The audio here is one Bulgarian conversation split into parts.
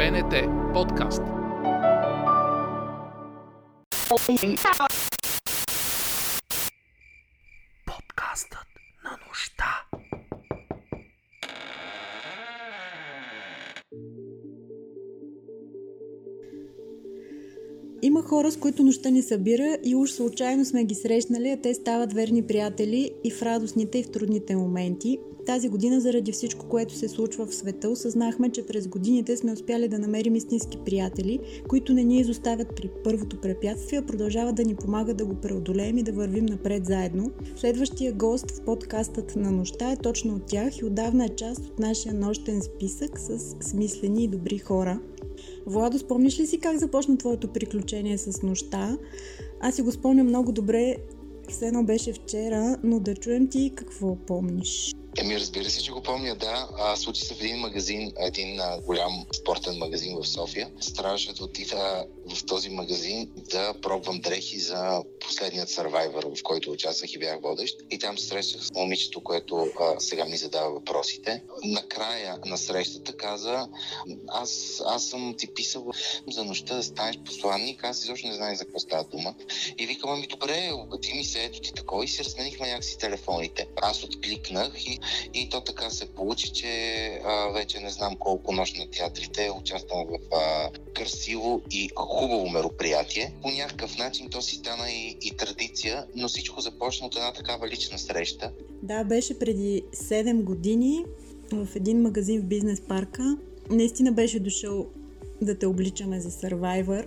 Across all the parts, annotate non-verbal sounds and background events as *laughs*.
БНТ подкаст. Хора, с които нощта ни събира и уж случайно сме ги срещнали, а те стават верни приятели и в радостните и в трудните моменти. Тази година, заради всичко, което се случва в света, осъзнахме, че през годините сме успяли да намерим истински приятели, които не ни изоставят при първото препятствие, а продължават да ни помагат да го преодолеем и да вървим напред заедно. Следващия гост в подкастът на нощта е точно от тях и отдавна е част от нашия нощен списък с смислени и добри хора. Владо, спомниш ли си как започна твоето приключение с нощта? Аз си го спомням много добре, все едно беше вчера, но да чуем ти какво помниш. Еми, разбира се, че го помня, да. А, случи се в един магазин, един а, голям спортен магазин в София. Стараше да отида в този магазин да пробвам дрехи за последният Survivor, в който участвах и бях водещ. И там срещах с момичето, което а, сега ми задава въпросите. Накрая на срещата каза, аз, аз съм ти писал за нощта да станеш посланник, аз изобщо не знаех за какво става дума. И викам, ми добре, обади ми се, ето ти такова и си разменихме някакси телефоните. Аз откликнах и, и то така се получи, че а, вече не знам колко нощ на театрите участвам в а, красиво и хубаво мероприятие. По някакъв начин то си стана и, и традиция, но всичко започна от една такава лична среща. Да, беше преди 7 години в един магазин в бизнес парка. Наистина беше дошъл да те обличаме за Survivor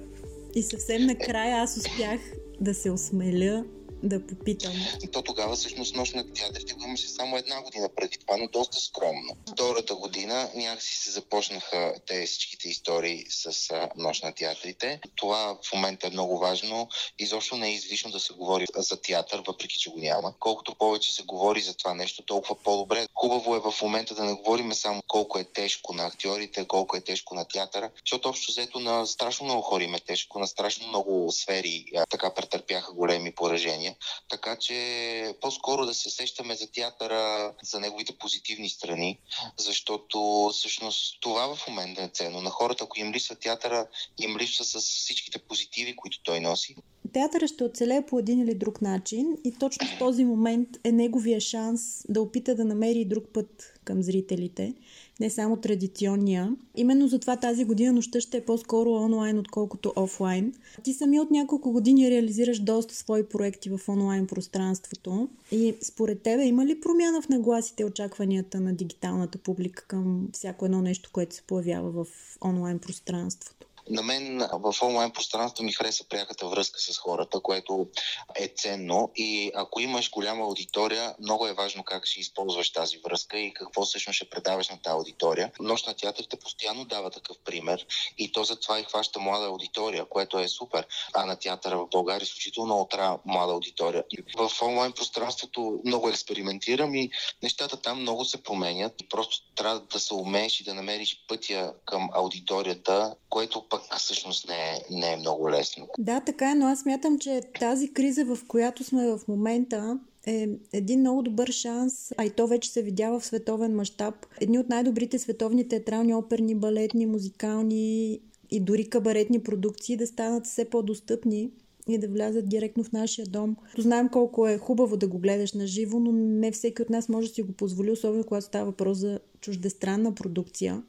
и съвсем накрая аз успях да се осмеля да попитам. То тогава всъщност нощ на театрите го имаше само една година преди това, но доста скромно. Втората година някакси се започнаха тези всичките истории с нощ на театрите. Това в момента е много важно. Изобщо не е излишно да се говори за театър, въпреки че го няма. Колкото повече се говори за това нещо, толкова по-добре. Хубаво е в момента да не говорим само колко е тежко на актьорите, колко е тежко на театъра, защото общо взето на страшно много хора им е тежко, на страшно много сфери така претърпяха големи поражения. Така че по-скоро да се сещаме за театъра, за неговите позитивни страни, защото всъщност това в момента е ценно. На хората, ако им липсва театъра, им липсва с всичките позитиви, които той носи. Театъра ще оцелее по един или друг начин и точно в този момент е неговия шанс да опита да намери друг път към зрителите, не само традиционния. Именно затова тази година нощта ще е по-скоро онлайн, отколкото офлайн. Ти сами от няколко години реализираш доста свои проекти в онлайн пространството и според тебе има ли промяна в нагласите и очакванията на дигиталната публика към всяко едно нещо, което се появява в онлайн пространството? На мен в онлайн пространството ми хареса пряката връзка с хората, което е ценно и ако имаш голяма аудитория, много е важно как ще използваш тази връзка и какво всъщност ще предаваш на тази аудитория. Нощ на театрите постоянно дава такъв пример и то затова и хваща млада аудитория, което е супер. А на театъра в България изключително отра млада аудитория. В онлайн пространството много експериментирам и нещата там много се променят. Просто трябва да се умееш и да намериш пътя към аудиторията, което пък всъщност не е, не е много лесно. Да, така е, но аз смятам, че тази криза, в която сме в момента, е един много добър шанс, а и то вече се видява в световен мащаб. Едни от най-добрите световни театрални, оперни, балетни, музикални и дори кабаретни продукции да станат все по-достъпни и да влязат директно в нашия дом. Знаем колко е хубаво да го гледаш на живо, но не всеки от нас може да си го позволи, особено когато става въпрос за чуждестранна продукция.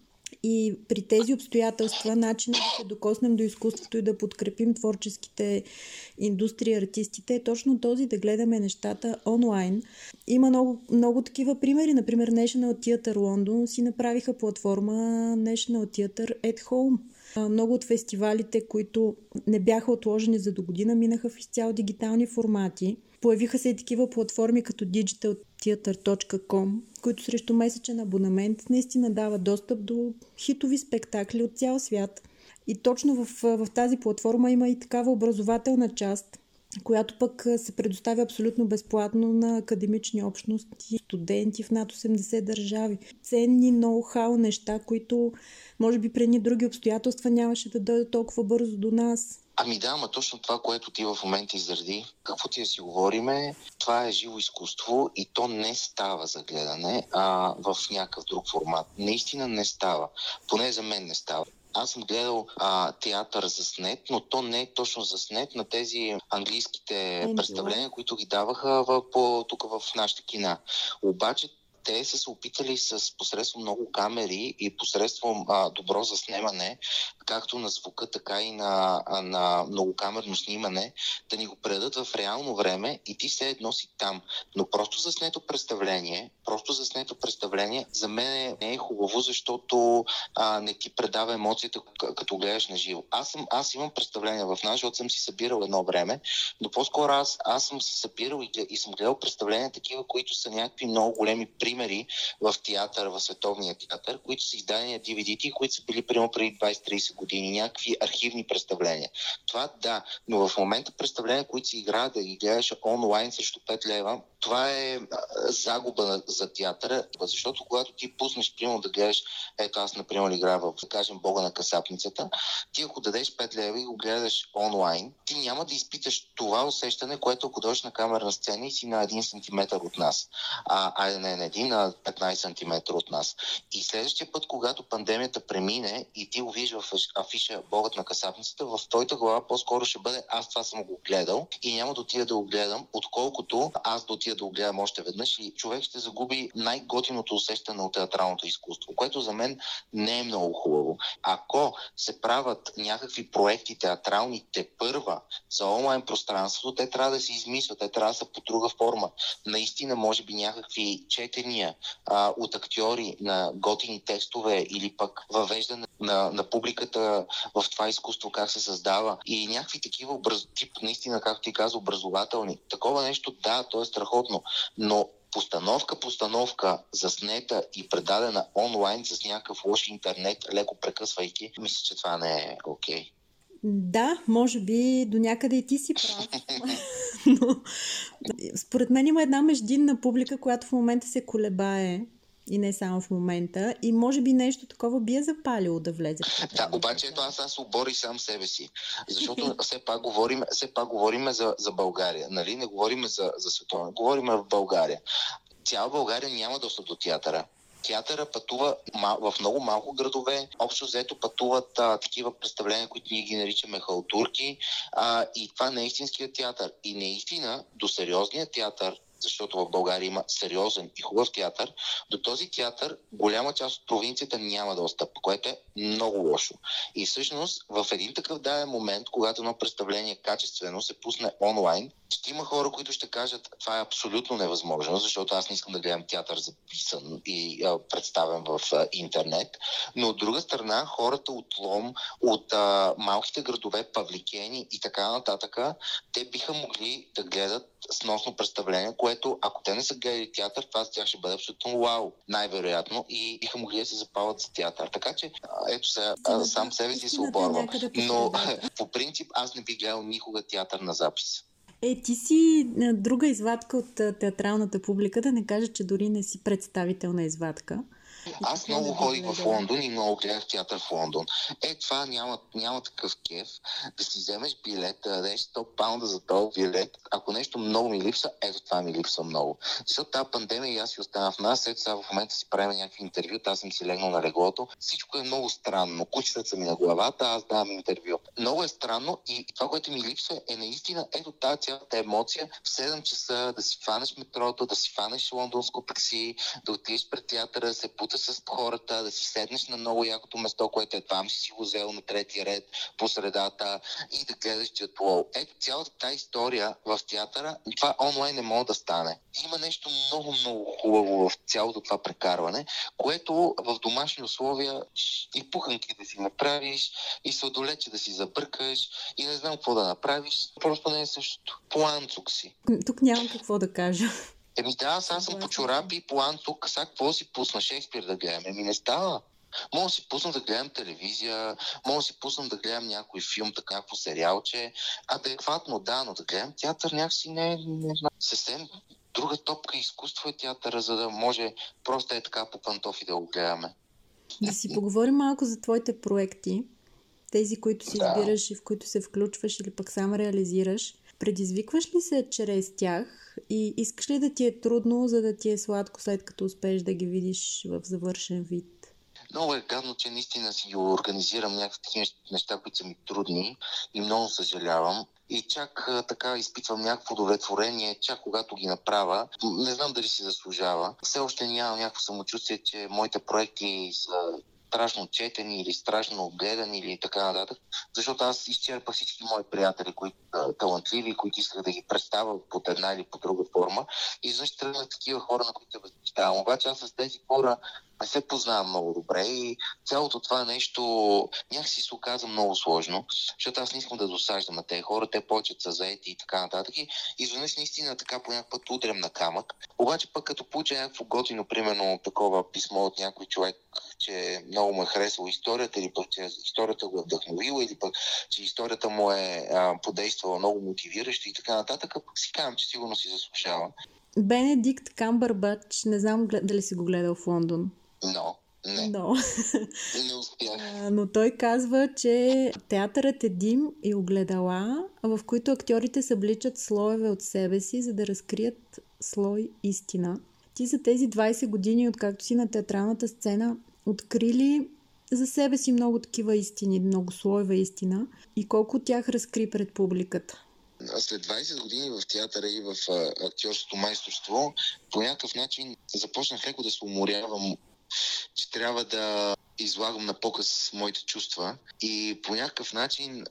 И при тези обстоятелства начинът да се докоснем до изкуството и да подкрепим творческите индустрии, артистите е точно този да гледаме нещата онлайн. Има много, много такива примери. Например, National Theatre London си направиха платформа National Theatre at Home. Много от фестивалите, които не бяха отложени за до година, минаха в изцяло дигитални формати. Появиха се и такива платформи като digitaltheater.com, които срещу месечен абонамент наистина дава достъп до хитови спектакли от цял свят. И точно в, в тази платформа има и такава образователна част, която пък се предоставя абсолютно безплатно на академични общности, студенти в над 80 държави. Ценни ноу-хау неща, които може би при ни други обстоятелства нямаше да дойдат толкова бързо до нас. Ами да, ама точно това, което ти в момента изради, какво ти да си говориме, това е живо изкуство и то не става за гледане а, в някакъв друг формат. Наистина не става. Поне за мен не става. Аз съм гледал а, театър за снет, но то не е точно за снет на тези английските Angela. представления, които ги даваха в, по, тук в нашите кина. Обаче те са се опитали с посредством много камери и посредством а, добро заснемане, както на звука, така и на, а, на многокамерно снимане, да ни го предадат в реално време и ти все едно си там. Но просто заснето представление, просто заснето представление, за мен не е хубаво, защото а, не ти предава емоцията, като гледаш на живо. Аз, съм, аз имам представление в нас, защото съм си събирал едно време, но по-скоро аз, аз съм се събирал и, и съм гледал представления такива, които са някакви много големи примери в театър, в световния театър, които са издадени на DVD-ти, които са били примерно преди 20-30 години, някакви архивни представления. Това да, но в момента представления, които се играят да ги гледаш онлайн срещу 5 лева, това е а, загуба за театъра, защото когато ти пуснеш, примерно да гледаш, ето аз, например, играя в, да кажем, Бога на касапницата, ти ако дадеш 5 лева и го гледаш онлайн, ти няма да изпиташ това усещане, което ако дойдеш на камерна сцена и си на 1 см от нас. А, айде не на 1, на 15 см от нас. И следващия път, когато пандемията премине и ти го виждаш в афиш- афиша Богът на касапницата, в твоята глава по-скоро ще бъде аз това съм го гледал и няма да отида да го гледам, отколкото аз да отида да го гледам още веднъж и човек ще загуби най-готиното усещане от театралното изкуство, което за мен не е много хубаво. Ако се правят някакви проекти театрални те първа за онлайн пространството, те трябва да се измислят, те трябва да са по друга форма. Наистина, може би някакви четения а, от актьори на готини текстове или пък въвеждане на, на публиката в това изкуство, как се създава и някакви такива образ... тип, наистина, както ти каза, образователни. Такова нещо, да, то е страхотно, но постановка, постановка заснета и предадена онлайн с някакъв лош интернет, леко прекъсвайки, мисля, че това не е окей. Okay. Да, може би до някъде и ти си прав. *laughs* Но според мен има една междинна публика, която в момента се колебае и не само в момента. И може би нещо такова би е запалило да влезе. Да, обаче ето аз аз обори сам себе си. Защото *laughs* все пак говорим, все пак говорим за, за България. Нали? Не говорим за, за световно. Говорим в България. Цяла България няма достъп до театъра. Театъра пътува в много малко градове. Общо взето пътуват а, такива представления, които ние ги наричаме халтурки. А, и това не е истинският театър. И наистина до сериозния театър, защото в България има сериозен и хубав театър, до този театър голяма част от провинцията няма достъп, което е много лошо. И всъщност в един такъв даден момент, когато едно представление качествено се пусне онлайн, ще има хора, които ще кажат, това е абсолютно невъзможно, защото аз не искам да гледам театър записан и а, представен в а, интернет. Но от друга страна, хората от Лом, от а, малките градове, Павликени и така нататък, те биха могли да гледат сносно представление, което ако те не са гледали театър, това за тях ще бъде абсолютно вау, най-вероятно, и биха могли да се запалят за театър. Така че, ето сега, аз сам себе си се е оборвам. Но *laughs* по принцип аз не би гледал никога театър на запис. Е, ти си друга извадка от театралната публика, да не кажа, че дори не си представителна извадка. Аз много ходих в? Лондон и много гледах театър в Лондон. Е, това няма, няма такъв кеф. Да си вземеш билет, да дадеш 100 паунда за този билет. Ако нещо много ми липсва, ето това ми липсва много. Защото тази пандемия и аз си остана в нас. Ето сега в момента си правим някакви интервюта, аз съм си легнал на леглото. Всичко е много странно. Кучетата са ми на главата, аз давам интервю. Много е странно и това, което ми липсва е наистина ето тази цялата емоция в 7 часа да си фанеш метрото, да си фанеш лондонско такси, да отидеш пред театъра, да се путаш с хората, да си седнеш на много якото место, което е там си си го взел на третия ред по средата и да гледаш Джетплоу. Ето цялата тази история в театъра, това онлайн не може да стане. Има нещо много, много хубаво в цялото това прекарване, което в домашни условия и пуханки да си направиш, и сладолече да си забъркаш, и не знам какво да направиш. Просто не е същото. Планцук си. Тук нямам какво да кажа. Еми да, аз, аз съм по чорапи и план тук. Сега какво си пусна Шекспир да гледам? Еми не става. Мога да си пусна да гледам телевизия, мога да си пусна да гледам някой филм, така някакво сериалче. Адекватно, да, но да гледам театър някакси не, е. Съвсем друга топка изкуство е театъра, за да може просто е така по пантофи да го гледаме. Да си поговорим малко за твоите проекти. Тези, които си Да. избираш и в които се включваш или пък сам реализираш. Предизвикваш ли се чрез тях и искаш ли да ти е трудно, за да ти е сладко след като успееш да ги видиш в завършен вид? много е гадно, че наистина си ги организирам някакви неща, които са ми трудни и много съжалявам. И чак така изпитвам някакво удовлетворение, чак когато ги направя. Не знам дали си заслужава. Все още нямам някакво самочувствие, че моите проекти са страшно четени или страшно гледани или така нататък, защото аз изчерпах всички мои приятели, които са талантливи, които исках да ги представя под една или по друга форма и защо тръгнах такива хора, на които се възпитавам. Обаче аз с тези хора не се познавам много добре и цялото това нещо някакси се оказа много сложно, защото аз не искам да досаждам на тези хора, те почет са заети и така нататък. И изведнъж наистина така по някакъв път удрям на камък. Обаче пък като получа някакво готино, примерно такова писмо от някой човек, че много му е харесало историята или пък че историята го е вдъхновила или пък че историята му е а, подействала много мотивиращо и така нататък, пък си казвам, че сигурно си заслужава. Бенедикт Камбърбач, не знам дали си го гледал в Лондон. Но, не. Но. Не успях. Но той казва, че театърът е дим и огледала, в които актьорите събличат слоеве от себе си, за да разкрият слой истина. Ти за тези 20 години, откакто си на театралната сцена, открили за себе си много такива истини, много слоева истина и колко от тях разкри пред публиката? след 20 години в театъра и в актьорското майсторство, по някакъв начин започнах леко да се уморявам че трябва да излагам на показ моите чувства и по някакъв начин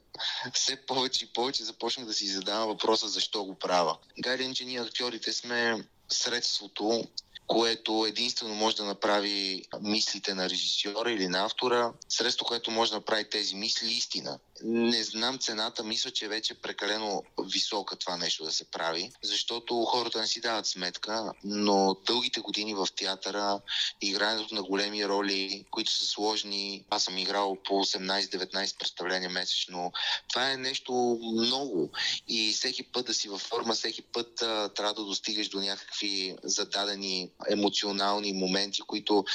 все повече и повече започнах да си задавам въпроса защо го правя. Гаден, че ние актьорите сме средството, което единствено може да направи мислите на режисьора или на автора, средство, което може да направи тези мисли истина. Не знам цената, мисля, че вече е прекалено висока това нещо да се прави, защото хората не си дават сметка, но дългите години в театъра, игрането на големи роли, които са сложни, аз съм играл по 18-19 представления месечно, това е нещо много. И всеки път да си във форма, всеки път а, трябва да достигаш до някакви зададени емоционални моменти, които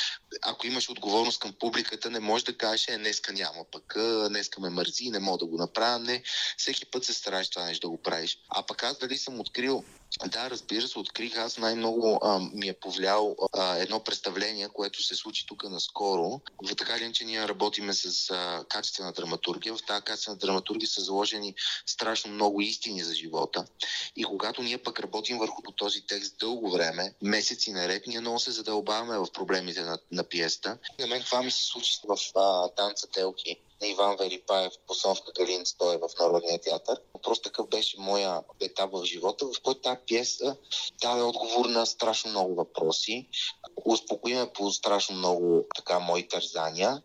ако имаш отговорност към публиката, не можеш да кажеш, е, днеска няма пък, днеска ме мързи, не мога да го направя. Не, всеки път се стараеш това нещо да го правиш. А пък аз дали съм открил да, разбира се, открих. Аз най-много а, ми е повлиял а, едно представление, което се случи тук наскоро. В така ли, че ние работиме с а, качествена драматургия. В тази качествена драматургия са заложени страшно много истини за живота. И когато ние пък работим върху този текст дълго време, месеци наред, ние много се задълбаваме в проблемите на, на пиеста. На мен това ми се случи в а, танца Телки на Иван Велипаев, постановка Галин Стоя в Народния театър. Просто такъв беше моя етап в живота, в който тази пиеса даде отговор на страшно много въпроси. Успокои ме по страшно много така мои тързания.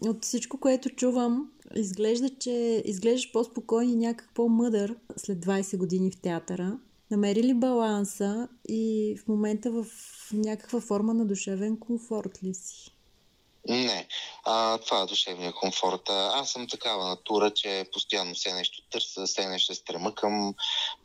От всичко, което чувам, изглежда, че изглеждаш по-спокоен и някак по-мъдър след 20 години в театъра. Намери ли баланса и в момента в някаква форма на душевен комфорт ли си? Не. А, това е душевния комфорт. Аз съм такава натура, че постоянно все нещо търся, все нещо стрема към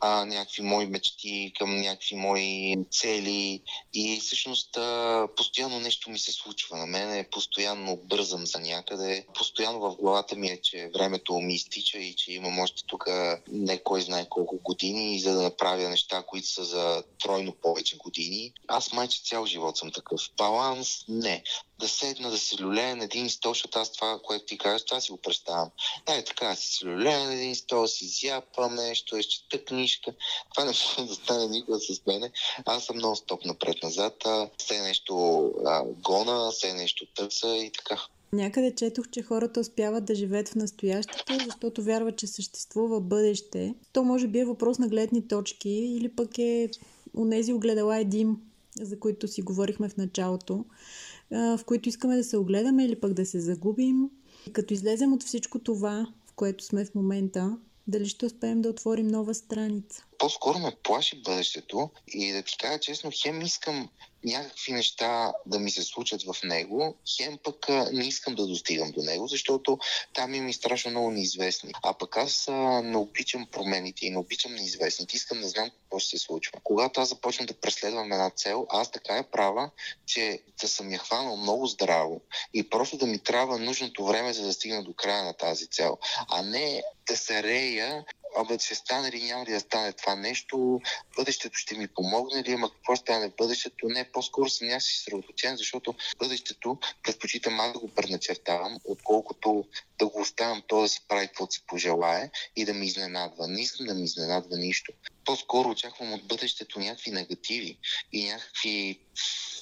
а, някакви мои мечти, към някакви мои цели и всъщност а, постоянно нещо ми се случва на мене, постоянно бързам за някъде, постоянно в главата ми е, че времето ми изтича и че имам още тук не кой знае колко години, за да направя неща, които са за тройно повече години. Аз майче цял живот съм такъв. Баланс? Не да седна, да се люлея на един стол, защото аз това, което ти казваш, това си го представям. Е, така, си се люлея на един стол, си зяпам нещо, изчета книжка. Това не може да стане никога с мене. Аз съм много стоп напред-назад. Все нещо а, гона, все нещо търса и така. Някъде четох, че хората успяват да живеят в настоящето, защото вярват, че съществува бъдеще. То може би е въпрос на гледни точки или пък е унези огледала един, за които си говорихме в началото в които искаме да се огледаме или пък да се загубим. И като излезем от всичко това, в което сме в момента, дали ще успеем да отворим нова страница? По-скоро ме плаши бъдещето и да ти кажа честно, хем искам някакви неща да ми се случат в него, хем пък не искам да достигам до него, защото там има и страшно много неизвестни. А пък аз не обичам промените и не обичам неизвестните. Искам да знам какво ще се случва. Когато аз започвам да преследвам една цел, аз така я правя, че да съм я хванал много здраво и просто да ми трябва нужното време, за да стигна до края на тази цел. А не да се рея абе ще стане ли, няма ли да стане това нещо, бъдещето ще ми помогне ли, ама какво ще стане в бъдещето, не, по-скоро съм някакси съсредоточен, защото бъдещето предпочитам аз да го преначертавам, отколкото да го оставям то да си прави каквото си пожелае и да ми изненадва. Не искам да ми изненадва нищо. По-скоро очаквам от бъдещето някакви негативи и някакви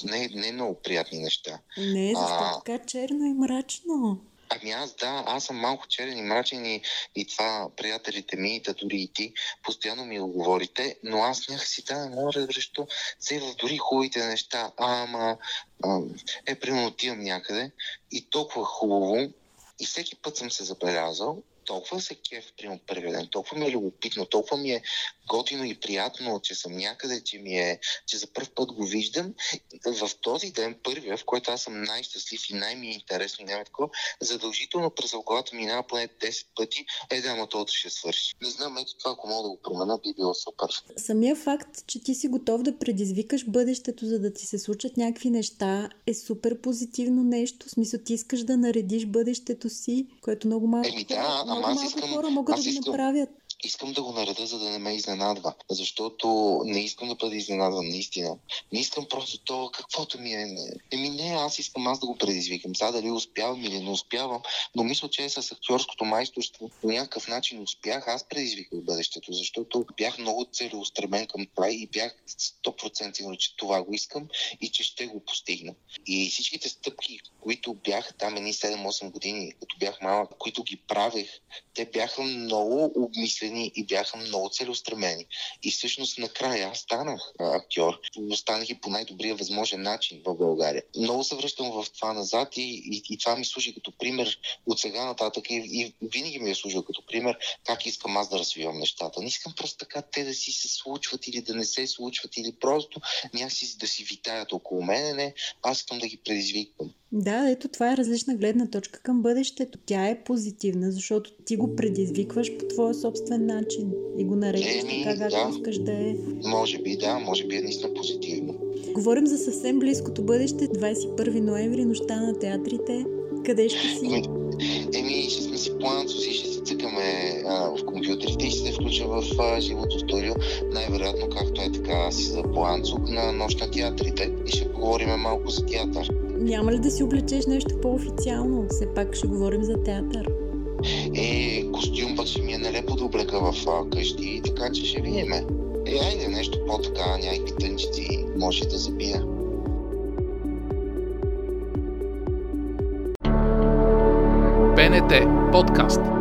не, не много приятни неща. Не, защо а... така черно и мрачно? Ами аз да, аз съм малко черен и мрачен и, и това приятелите ми, та дори и ти, постоянно ми го говорите, но аз някакси да не мога да защо се в дори хубавите неща, ама а, е, примерно отивам някъде и толкова хубаво и всеки път съм се забелязал, толкова се кеф, примерно първия ден, толкова ми е любопитно, толкова ми е готино и приятно, че съм някъде, че ми е, че за първ път го виждам. В този ден, първия, в който аз съм най-щастлив и най-ми е интересно и няма такова, задължително през главата минава поне 10 пъти, е да, ама ще свърши. Не знам, ето това, ако мога да го променя, би било супер. Самия факт, че ти си готов да предизвикаш бъдещето, за да ти се случат някакви неща, е супер позитивно нещо. В смисъл, ти искаш да наредиш бъдещето си, което много малко, Еми, да, много ама малко искам, хора могат да го искам, направят искам да го нареда, за да не ме изненадва. Защото не искам да бъда изненадан, наистина. Не искам просто то, каквото ми е. Еми не, аз искам аз да го предизвикам. Сега дали успявам или не успявам, но мисля, че с актьорското майсторство по някакъв начин успях. Аз предизвиках бъдещето, защото бях много целеустремен към това и бях 100% сигурен, че това го искам и че ще го постигна. И всичките стъпки, които бях там едни 7-8 години, като бях малък, които ги правех, те бяха много обмислени и бяха много целеустремени. И всъщност накрая аз станах актьор. Останах и по най-добрия възможен начин в България. Много се връщам в това назад и, и, и това ми служи като пример от сега нататък и, и винаги ми е служил като пример как искам аз да развивам нещата. Не искам просто така те да си се случват или да не се случват или просто някакси да си витаят около мене. Не, аз искам да ги предизвиквам. Да, ето това е различна гледна точка към бъдещето. Тя е позитивна, защото ти го предизвикваш по твоя собствен начин и го наречеш Еми, така, както да. искаш да е. Може би да, може би е наистина позитивно. Говорим за съвсем близкото бъдеще, 21 ноември, нощта на театрите. Къде ще си? Еми, еми ще сме си планцоси, ще се цъкаме а, в компютрите и ще се включа в а, живото студио. Най-вероятно, както е така, си за планцук на нощ на театрите и ще поговорим малко за театър. Няма ли да си облечеш нещо по-официално? Все пак ще говорим за театър. Е, костюм пък ще ми е нелепо да облека в а, къщи, така че ще видим. Е, айде нещо по-така, някакви тънчици, може да забия. БНТ подкаст.